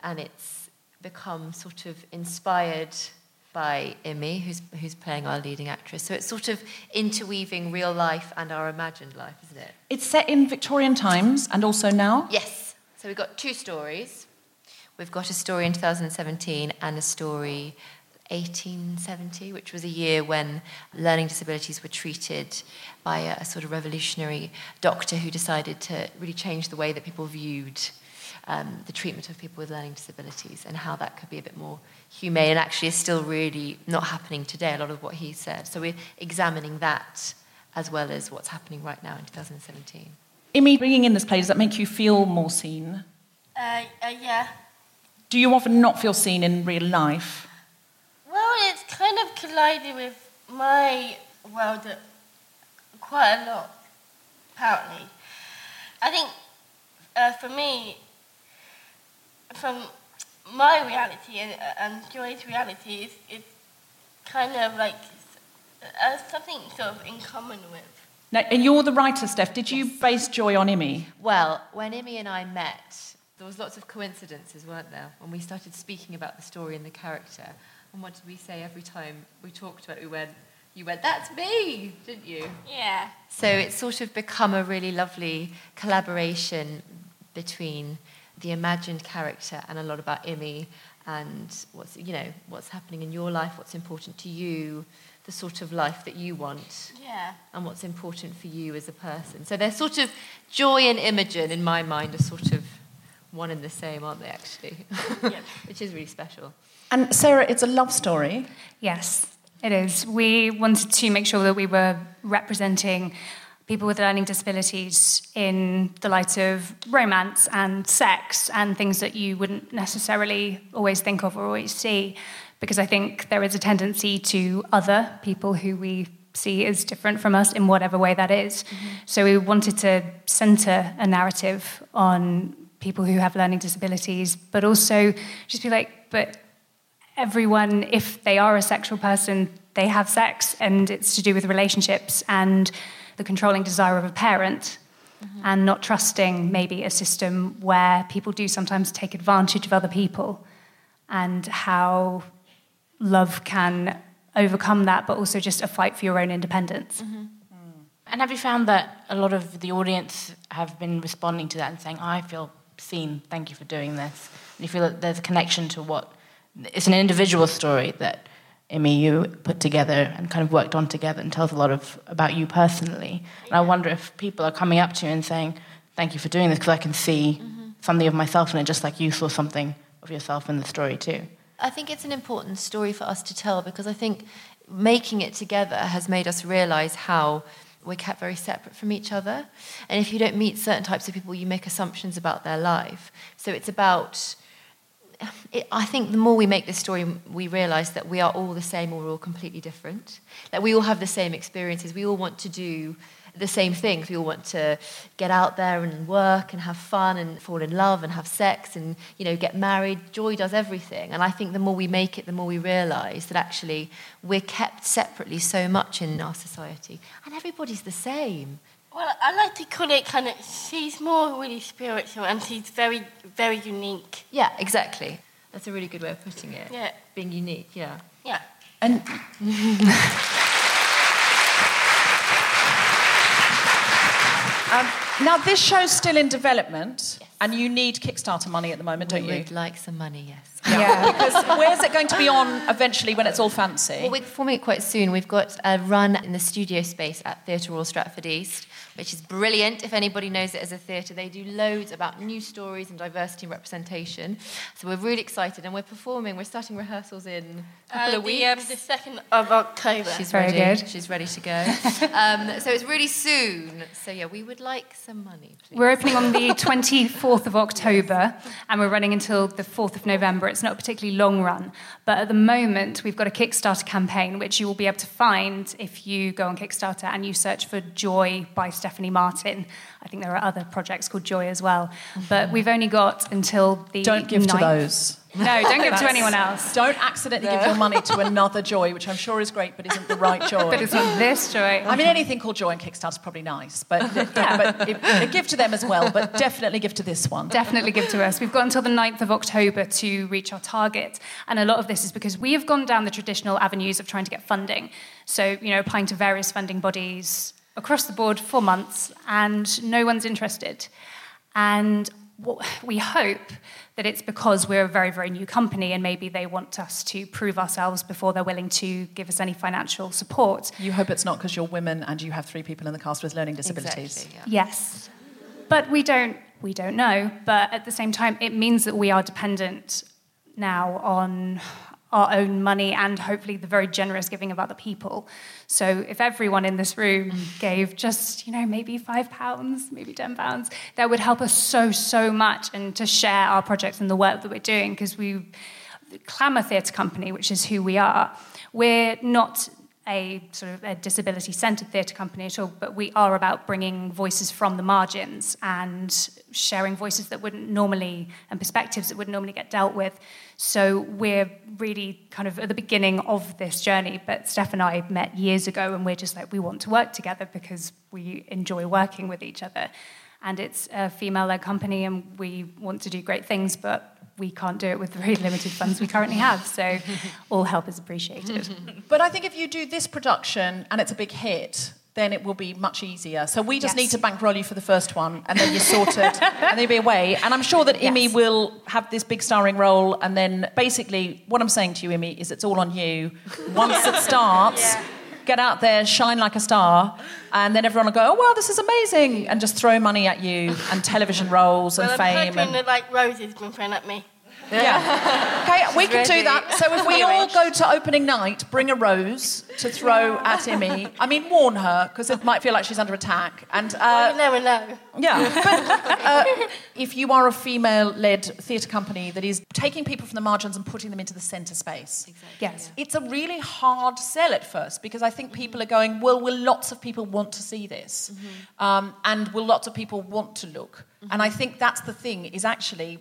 And it's become sort of inspired by Imi, who's, who's playing our leading actress. So it's sort of interweaving real life and our imagined life, isn't it? It's set in Victorian times and also now? Yes. So we've got two stories. We've got a story in 2017 and a story 1870, which was a year when learning disabilities were treated by a, a sort of revolutionary doctor who decided to really change the way that people viewed um, the treatment of people with learning disabilities and how that could be a bit more humane and actually is still really not happening today, a lot of what he said. So we're examining that as well as what's happening right now in 2017. Imi, bringing in this play, does that make you feel more seen? Uh, uh, yeah. Do you often not feel seen in real life? Well, it's kind of collided with my well, the, quite a lot, apparently. I think uh, for me, from my reality and, and Joy's reality, it's, it's kind of like uh, something sort of in common with. Now, and you're the writer, Steph. Did you base Joy on Imi? Well, when Imi and I met, there was lots of coincidences, weren't there? When we started speaking about the story and the character. And what did we say every time we talked about it? We went, you went, that's me, didn't you? Yeah. So it's sort of become a really lovely collaboration between the imagined character and a lot about Imi and what's you know what's happening in your life, what's important to you, the sort of life that you want, Yeah. and what's important for you as a person. So they're sort of joy and Imogen in my mind are sort of one and the same, aren't they? Actually, which is really special. And Sarah, it's a love story. Yes, it is. We wanted to make sure that we were representing people with learning disabilities in the light of romance and sex and things that you wouldn't necessarily always think of or always see. Because I think there is a tendency to other people who we see as different from us in whatever way that is. Mm-hmm. So we wanted to centre a narrative on people who have learning disabilities, but also just be like, but everyone, if they are a sexual person, they have sex, and it's to do with relationships and the controlling desire of a parent, and not trusting maybe a system where people do sometimes take advantage of other people, and how love can overcome that, but also just a fight for your own independence. Mm-hmm. And have you found that a lot of the audience have been responding to that and saying, I feel seen, thank you for doing this? And you feel that there's a connection to what it's an individual story that You put together and kind of worked on together and tells a lot of about you personally. And I wonder if people are coming up to you and saying, Thank you for doing this because I can see mm-hmm. something of myself in it just like you saw something of yourself in the story too. I think it's an important story for us to tell because I think making it together has made us realize how we're kept very separate from each other. And if you don't meet certain types of people, you make assumptions about their life. So it's about. It, I think the more we make this story, we realize that we are all the same or we're all completely different. That we all have the same experiences. We all want to do the same things. We all want to get out there and work and have fun and fall in love and have sex and you know get married. Joy does everything, and I think the more we make it, the more we realise that actually we're kept separately so much in our society, and everybody's the same. Well, I like to call it kind of, she's more really spiritual and she's very, very unique. Yeah, exactly. That's a really good way of putting it. Yeah. Being unique. Yeah. Yeah. And um, now this show's still in development, and you need Kickstarter money at the moment, don't we you? would like some money, yes. Yeah. because where's it going to be on eventually when it's all fancy? Well, we're performing it quite soon. We've got a run in the studio space at Theatre Royal Stratford East, which is brilliant. If anybody knows it as a theatre, they do loads about new stories and diversity and representation. So we're really excited, and we're performing. We're starting rehearsals in a couple Uh, of the, um, the 2nd of October. She's Very ready. good. She's ready to go. um, so it's really soon. So yeah, we would like some money. Please. We're opening on the 24th of October and we're running until the 4th of November. It's not a particularly long run, but at the moment we've got a Kickstarter campaign which you will be able to find if you go on Kickstarter and you search for Joy by Stephanie Martin. I think there are other projects called Joy as well, but we've only got until the Don't give to 9th. those. No, don't give to anyone else. Don't accidentally give your money to another joy, which I'm sure is great, but isn't the right joy. But it's not this joy. I mean, anything called joy and Kickstarter is probably nice, but, but if- give to them as well. But definitely give to this one. Definitely give to us. We've got until the 9th of October to reach our target. And a lot of this is because we have gone down the traditional avenues of trying to get funding. So, you know, applying to various funding bodies across the board for months, and no one's interested. And we hope that it's because we're a very, very new company and maybe they want us to prove ourselves before they're willing to give us any financial support. You hope it's not because you're women and you have three people in the cast with learning disabilities. Exactly, Yes. But we don't we don't know. But at the same time it means that we are dependent now on our own money and hopefully the very generous giving of other people. So if everyone in this room mm. gave just, you know, maybe five pounds, maybe ten pounds, that would help us so, so much and to share our projects and the work that we're doing because we Clamour Theatre Company, which is who we are, we're not a sort of a disability centered theatre company at all, but we are about bringing voices from the margins and sharing voices that wouldn't normally and perspectives that wouldn't normally get dealt with. So we're really kind of at the beginning of this journey. But Steph and I met years ago, and we're just like, we want to work together because we enjoy working with each other. And it's a female led company, and we want to do great things, but we can't do it with the very limited funds we currently have. So all help is appreciated. But I think if you do this production and it's a big hit, then it will be much easier. So we just Yes. need to bankroll you for the first one, and then you're sorted, and then you'll be away. And I'm sure that Imi will have this big starring role, and then basically, what I'm saying to you, Imi, is it's all on you. Once it starts, get out there, shine like a star, and then everyone will go, "Oh well, this is amazing," and just throw money at you and television roles and well, I'm fame. hoping And that like Rosie's been thrown at me. Yeah. Okay, we can do that. So if we all go to opening night, bring a rose to throw at Imi. I mean, warn her because it might feel like she's under attack. And uh, well, you never know. yeah, but uh, if you are a female-led theatre company that is taking people from the margins and putting them into the centre space, exactly, yes, it's a really hard sell at first because I think people are going, well, will lots of people want to see this, um, and will lots of people want to look? And I think that's the thing is actually.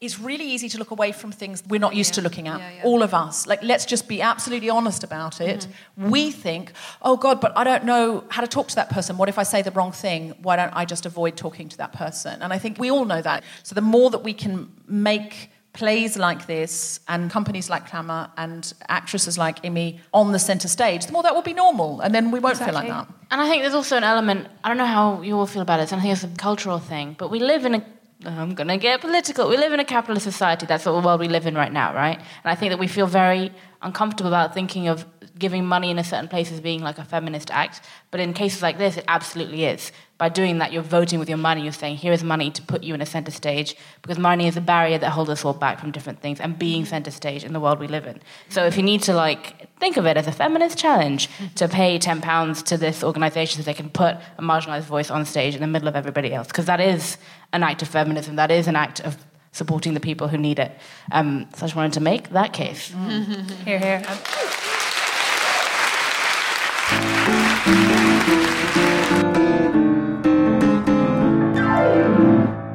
It's really easy to look away from things we're not used to looking at. All of us. Like, let's just be absolutely honest about it. Mm-hmm. We think, oh God, but I don't know how to talk to that person. What if I say the wrong thing? Why don't I just avoid talking to that person? And I think we all know that. So the more that we can make plays like this and companies like Clamour and actresses like Imi on the centre stage, the more that will be normal. And then we won't feel like that. And I think there's also an element, I don't know how you all feel about it, and I think it's a cultural thing, but we live in a, Um, I'm going to get political, we live in a capitalist society. That's the world we live in right now, right? And I think that we feel very uncomfortable about thinking of giving money in a certain place as being like a feminist act. But in cases like this, it absolutely is. By doing that, you're voting with your money. You're saying, here is money to put you in a center stage, because money is a barrier that holds us all back from different things and being center stage in the world we live in. So if you need to, like, think of it as a feminist challenge to pay £10 to this organization so they can put a marginalized voice on stage in the middle of everybody else, because that is an act of feminism, that is an act of supporting the people who need it. Um, so I just wanted to make that case. Here, here.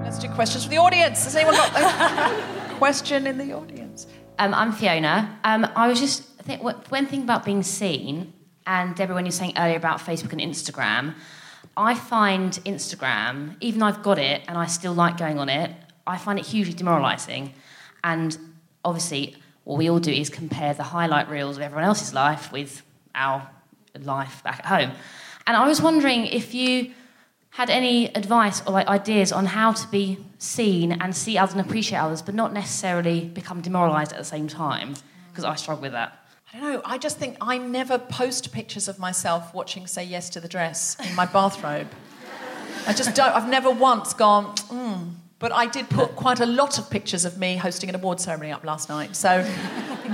Let's do questions from the audience. Has anyone got a question in the audience? Um, I'm Fiona. Um, I was just Think when thinking about being seen, and Deborah, when you were saying earlier about Facebook and Instagram, I find Instagram, even though I've got it and I still like going on it, I find it hugely demoralising. And obviously, what we all do is compare the highlight reels of everyone else's life with our life back at home. And I was wondering if you had any advice or like ideas on how to be seen and see others and appreciate others, but not necessarily become demoralised at the same time, because I struggle with that. I don't know. I just think I never post pictures of myself watching Say Yes to the Dress in my bathrobe. I just don't. I've never once gone, mm. But I did put quite a lot of pictures of me hosting an award ceremony up last night. So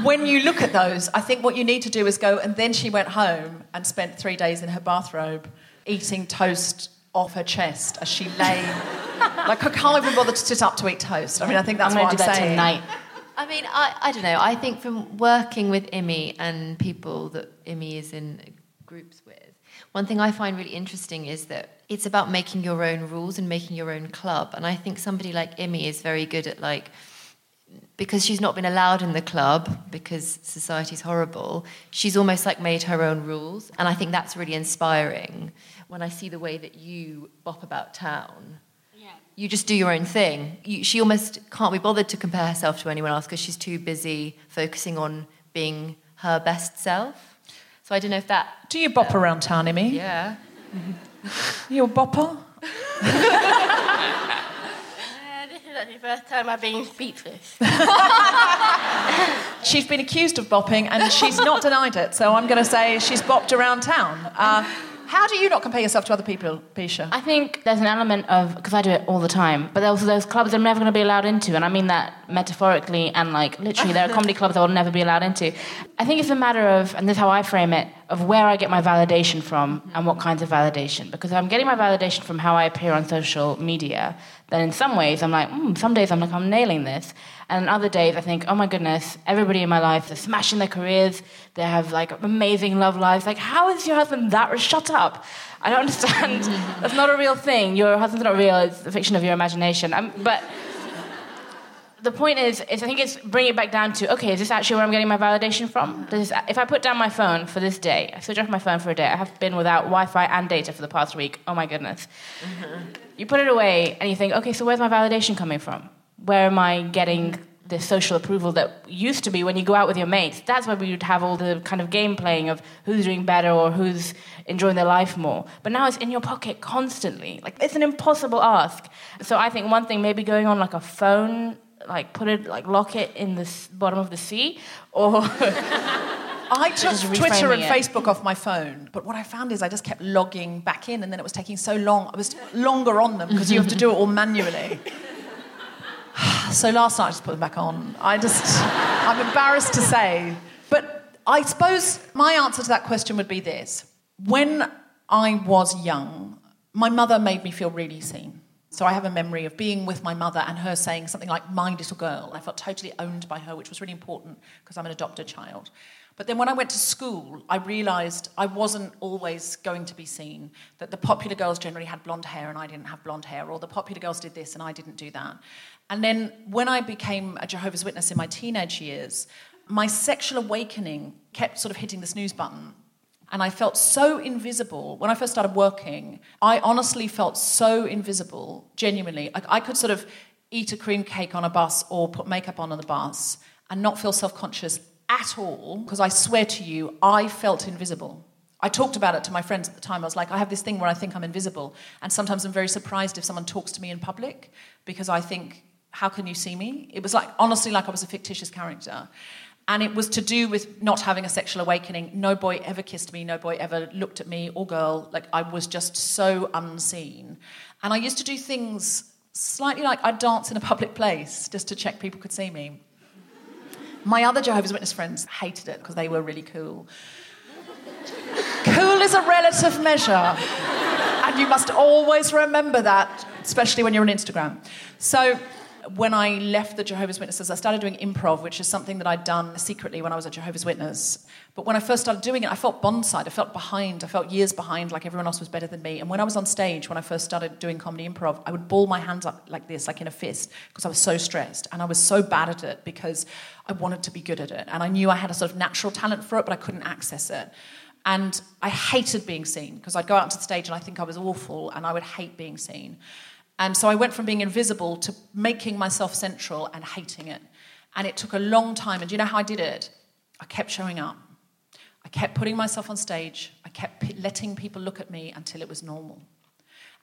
when you look at those, I think what you need to do is go, and then she went home and spent three days in her bathrobe eating toast off her chest as she lay. like, I can't even bother to sit up to eat toast. I mean, I think that's I'm what do I'm that saying. tonight. I mean, I, I don't know. I think from working with Imi and people that Imi is in groups with, one thing I find really interesting is that it's about making your own rules and making your own club. And I think somebody like Imi is very good at like, because she's not been allowed in the club because society's horrible, she's almost like made her own rules. And I think that's really inspiring when I see the way that you bop about town you just do your own thing. You, she almost can't be bothered to compare herself to anyone else because she's too busy focusing on being her best self. So I don't know if that. Do you bop around town, Imi? Yeah. You're a bopper? Uh, this is actually the first time I've been speechless. She's been accused of bopping and she's not denied it. So I'm going to say she's bopped around town. Uh, how do you not compare yourself to other people, Bisha? I think there's an element of because I do it all the time, but there's also those clubs I'm never going to be allowed into, and I mean that metaphorically and like literally. There are comedy clubs I will never be allowed into. I think it's a matter of, and this is how I frame it, of where I get my validation from and what kinds of validation. Because if I'm getting my validation from how I appear on social media, then in some ways I'm like, mm, some days I'm like I'm nailing this, And other days, I think, oh my goodness, everybody in my life, they're smashing their careers, they have like amazing love lives. Like, how is your husband that? Shut up. I don't understand. That's not a real thing. Your husband's not real, it's a fiction of your imagination. Um, but the point is, is I think it's bringing it back down to okay, is this actually where I'm getting my validation from? Does, if I put down my phone for this day, I switch off my phone for a day. I have been without Wi-Fi and data for the past week. Oh my goodness! You put it away and you think, okay, so where's my validation coming from? Where am I getting the social approval that used to be when you go out with your mates? That's where we would have all the kind of game playing of who's doing better or who's enjoying their life more. But now it's in your pocket constantly. Like it's an impossible ask. So I think one thing maybe going on like a phone like put it like lock it in the bottom of the sea or I took Just Twitter and it. Facebook off my phone, but what I found is I just kept logging back in, and then it was taking so long. I was longer on them because you have to do it all manually. so last night I just put them back on. I just, I'm embarrassed to say, but I suppose my answer to that question would be this: When I was young, my mother made me feel really seen. So I have a memory of being with my mother and her saying something like, my little girl. I felt totally owned by her, which was really important because I'm an adopted child. But then when I went to school, I realised I wasn't always going to be seen. That the popular girls generally had blonde hair and I didn't have blonde hair, or the popular girls did this and I didn't do that. And then when I became a Jehovah's Witness in my teenage years, my sexual awakening kept sort of hitting the snooze button. And I felt so invisible. When I first started working, I honestly felt so invisible, genuinely. Like I could sort of eat a cream cake on a bus or put makeup on on the bus and not feel self conscious at all, because I swear to you, I felt invisible. I talked about it to my friends at the time. I was like, I have this thing where I think I'm invisible. And sometimes I'm very surprised if someone talks to me in public because I think, how can you see me? It was like, honestly, like I was a fictitious character. And it was to do with not having a sexual awakening. No boy ever kissed me, no boy ever looked at me or girl. Like I was just so unseen. And I used to do things slightly like I'd dance in a public place just to check people could see me. My other Jehovah's Witness friends hated it because they were really cool. Cool is a relative measure. And you must always remember that, especially when you're on Instagram. So, when I left the Jehovah's Witnesses, I started doing improv, which is something that I'd done secretly when I was a Jehovah's Witness. But when I first started doing it, I felt bondside. I felt behind. I felt years behind, like everyone else was better than me. And when I was on stage, when I first started doing comedy improv, I would ball my hands up like this, like in a fist, because I was so stressed. And I was so bad at it because I wanted to be good at it. And I knew I had a sort of natural talent for it, but I couldn't access it. And I hated being seen because I'd go out to the stage and I think I was awful and I would hate being seen. And so I went from being invisible to making myself central and hating it. And it took a long time. And do you know how I did it? I kept showing up. I kept putting myself on stage. I kept p- letting people look at me until it was normal.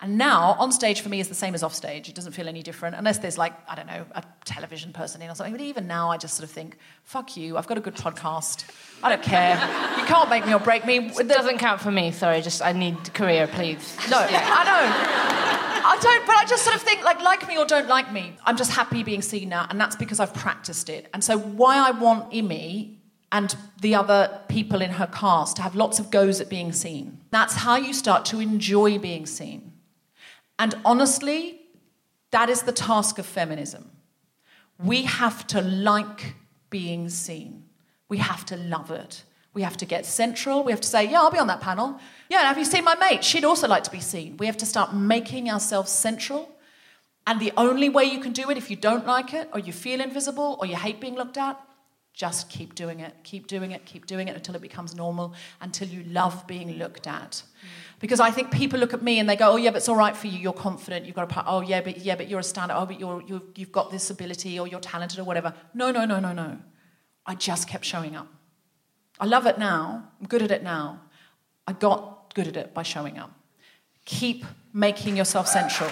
And now, on stage for me is the same as off stage. It doesn't feel any different, unless there's like, I don't know, a television person in or something. But even now, I just sort of think, fuck you, I've got a good podcast. I don't care. You can't make me or break me. It doesn't count for me. Sorry, just I need career, please. No, I know. I don't, but I just sort of think, like, like me or don't like me. I'm just happy being seen now, and that's because I've practiced it. And so, why I want Imi and the other people in her cast to have lots of goes at being seen. That's how you start to enjoy being seen. And honestly, that is the task of feminism. We have to like being seen. We have to love it. We have to get central. We have to say, yeah, I'll be on that panel. Yeah, have you seen my mate? She'd also like to be seen. We have to start making ourselves central. And the only way you can do it, if you don't like it, or you feel invisible, or you hate being looked at, just keep doing it, keep doing it, keep doing it until it becomes normal, until you love being looked at. Mm. Because I think people look at me and they go, "Oh yeah, but it's all right for you. You're confident. You've got a part. Oh yeah, but yeah, but you're a stand Oh, but you're, you're you've got this ability, or you're talented, or whatever." No, no, no, no, no. I just kept showing up. I love it now. I'm good at it now. I got good at it by showing up. Keep making yourself central.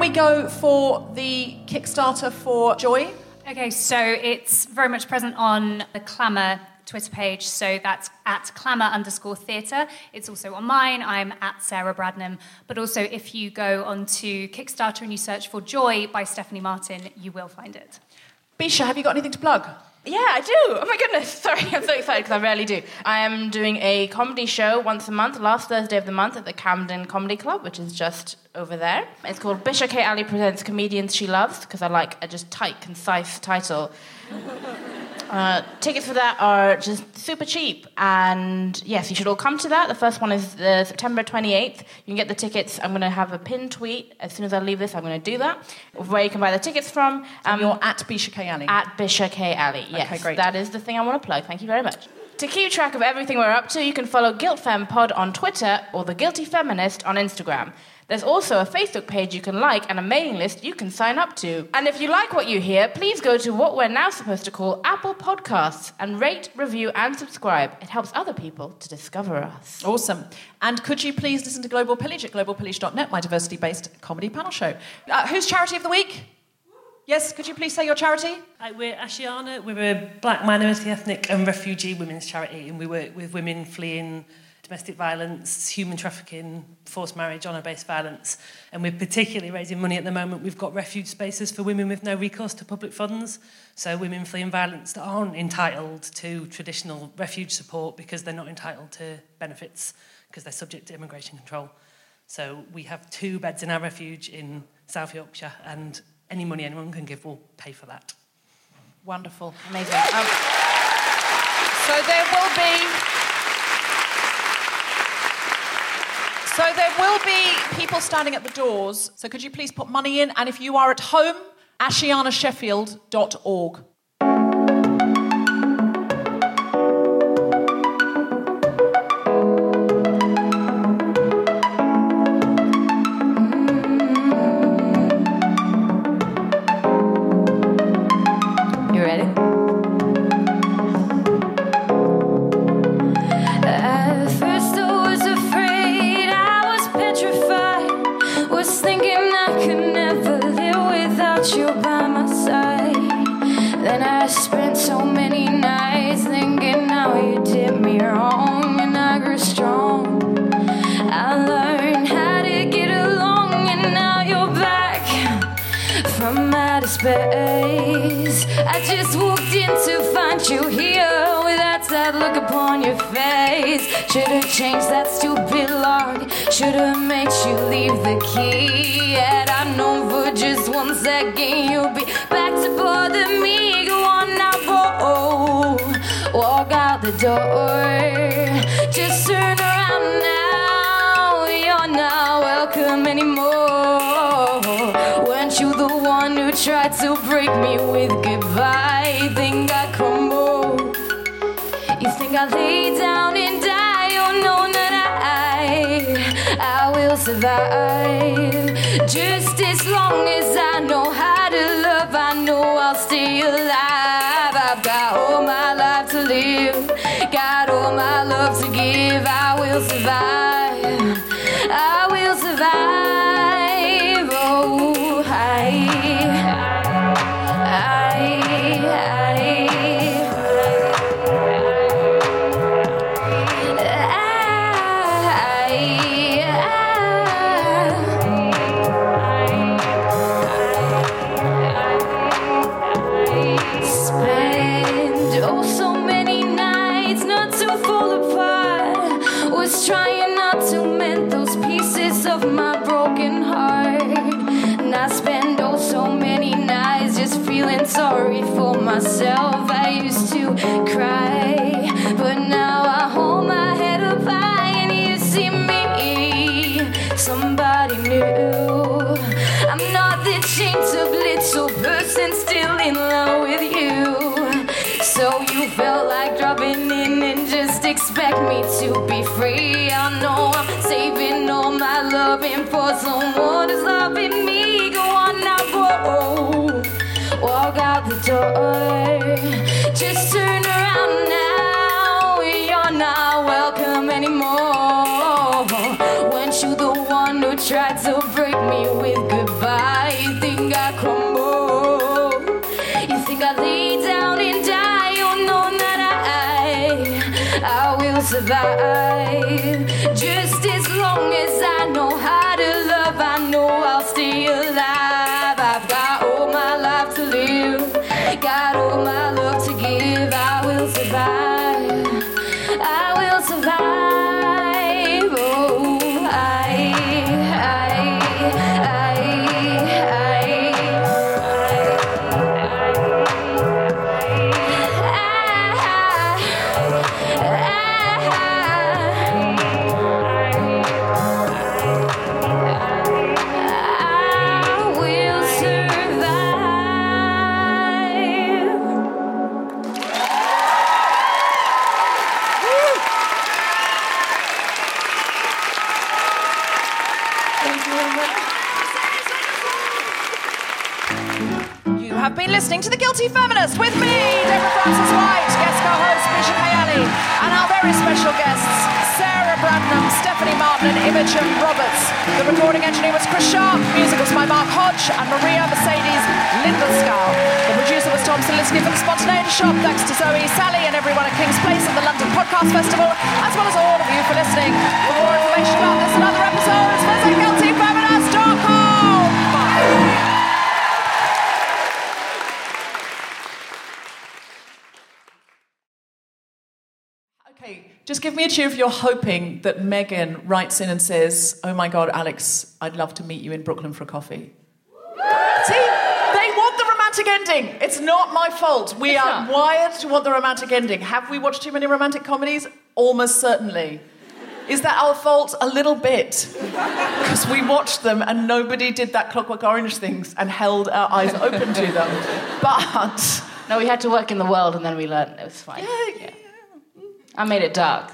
We go for the Kickstarter for Joy? Okay, so it's very much present on the Clamour Twitter page. So that's at Clamour underscore theatre. It's also on mine. I'm at Sarah Bradnum. But also, if you go onto Kickstarter and you search for Joy by Stephanie Martin, you will find it. Bisha, have you got anything to plug? Yeah, I do. Oh my goodness. Sorry, I'm so excited because I rarely do. I am doing a comedy show once a month, last Thursday of the month at the Camden Comedy Club, which is just over there. It's called Bisha K. Ali Presents Comedians She Loves because I like a just tight, concise title. Uh, tickets for that are just super cheap. And yes, you should all come to that. The first one is uh, September 28th. You can get the tickets. I'm going to have a pinned tweet. As soon as I leave this, I'm going to do that. Where you can buy the tickets from. Um, you're at Bisha K. Ali. At Bisha K. Ali, yes. Okay, great. That is the thing I want to plug. Thank you very much. To keep track of everything we're up to, you can follow GuiltFemPod on Twitter or The Guilty Feminist on Instagram. There's also a Facebook page you can like and a mailing list you can sign up to. And if you like what you hear, please go to what we're now supposed to call Apple Podcasts and rate, review, and subscribe. It helps other people to discover us. Awesome. And could you please listen to Global Pillage at globalpillage.net, my diversity based comedy panel show? Uh, who's charity of the week? Yes, could you please say your charity? Hi, we're Ashiana. We're a black minority ethnic and refugee women's charity, and we work with women fleeing domestic violence, human trafficking, forced marriage, honour based violence. And we're particularly raising money at the moment. We've got refuge spaces for women with no recourse to public funds. So, women fleeing violence that aren't entitled to traditional refuge support because they're not entitled to benefits because they're subject to immigration control. So, we have two beds in our refuge in South Yorkshire, and any money anyone can give will pay for that. Wonderful. Amazing. Um, so, there will be. So there will be people standing at the doors. So could you please put money in? And if you are at home, ashianasheffield.org. survive. Just expect me to be free. I know I'm saving all my loving for someone who's loving me. Go on now, whoa. Walk out the door. Will With me, Deborah Frances-White, guest co-host Bisha K Ali, and our very special guests, Sarah Bradnum, Stephanie Martin, and Imogen Roberts. The recording engineer was Chris Sharp, music was by Mark Hodge, and Maria Mercedes Lindenskow. The producer was Tom Salinsky for The Spontaneity Shop. Thanks to Zoe, Sally, and everyone at King's Place and the London Podcast Festival, as well as all of you for listening. For more information about this and other episodes, visit guiltyfeminist.com. Okay, just give me a cheer if you're hoping that Megan writes in and says, Oh my God, Alex, I'd love to meet you in Brooklyn for a coffee. See, they want the romantic ending. It's not my fault. We are wired to want the romantic ending. Have we watched too many romantic comedies? Almost certainly. Is that our fault? A little bit. Because we watched them and nobody did that Clockwork Orange things and held our eyes open to them. But. No, we had to work in the world and then we learned it was fine. Yeah, I made it dark.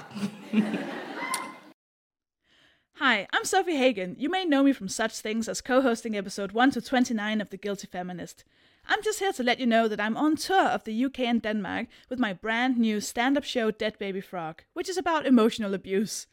Hi, I'm Sofie Hagen. You may know me from such things as co hosting episode 1 to 29 of The Guilty Feminist. I'm just here to let you know that I'm on tour of the UK and Denmark with my brand new stand up show Dead Baby Frog, which is about emotional abuse.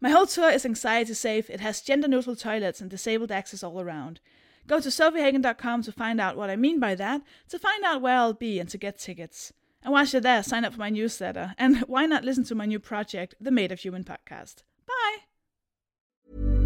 My whole tour is anxiety safe, it has gender neutral toilets and disabled access all around. Go to sofiehagen.com to find out what I mean by that, to find out where I'll be, and to get tickets. And while you're there, sign up for my newsletter. And why not listen to my new project, the Made of Human podcast? Bye!